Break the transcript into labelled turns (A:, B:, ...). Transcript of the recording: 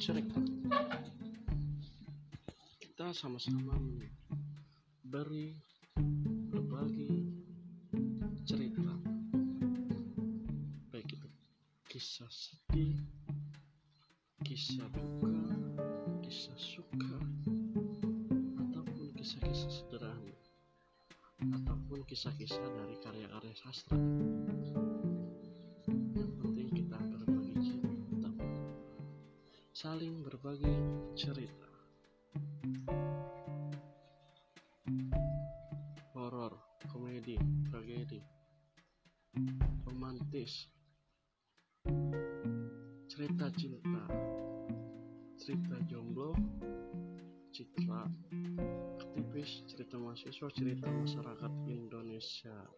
A: cerita. Kita sama-sama beri berbagi cerita. Baik itu kisah sedih kisah duka kisah suka ataupun kisah-kisah sederhana ataupun kisah-kisah dari karya-karya sastra saling berbagi cerita. Horor komedi tragedi romantis cerita cinta cerita jomblo cerita aktivis cerita mahasiswa cerita masyarakat Indonesia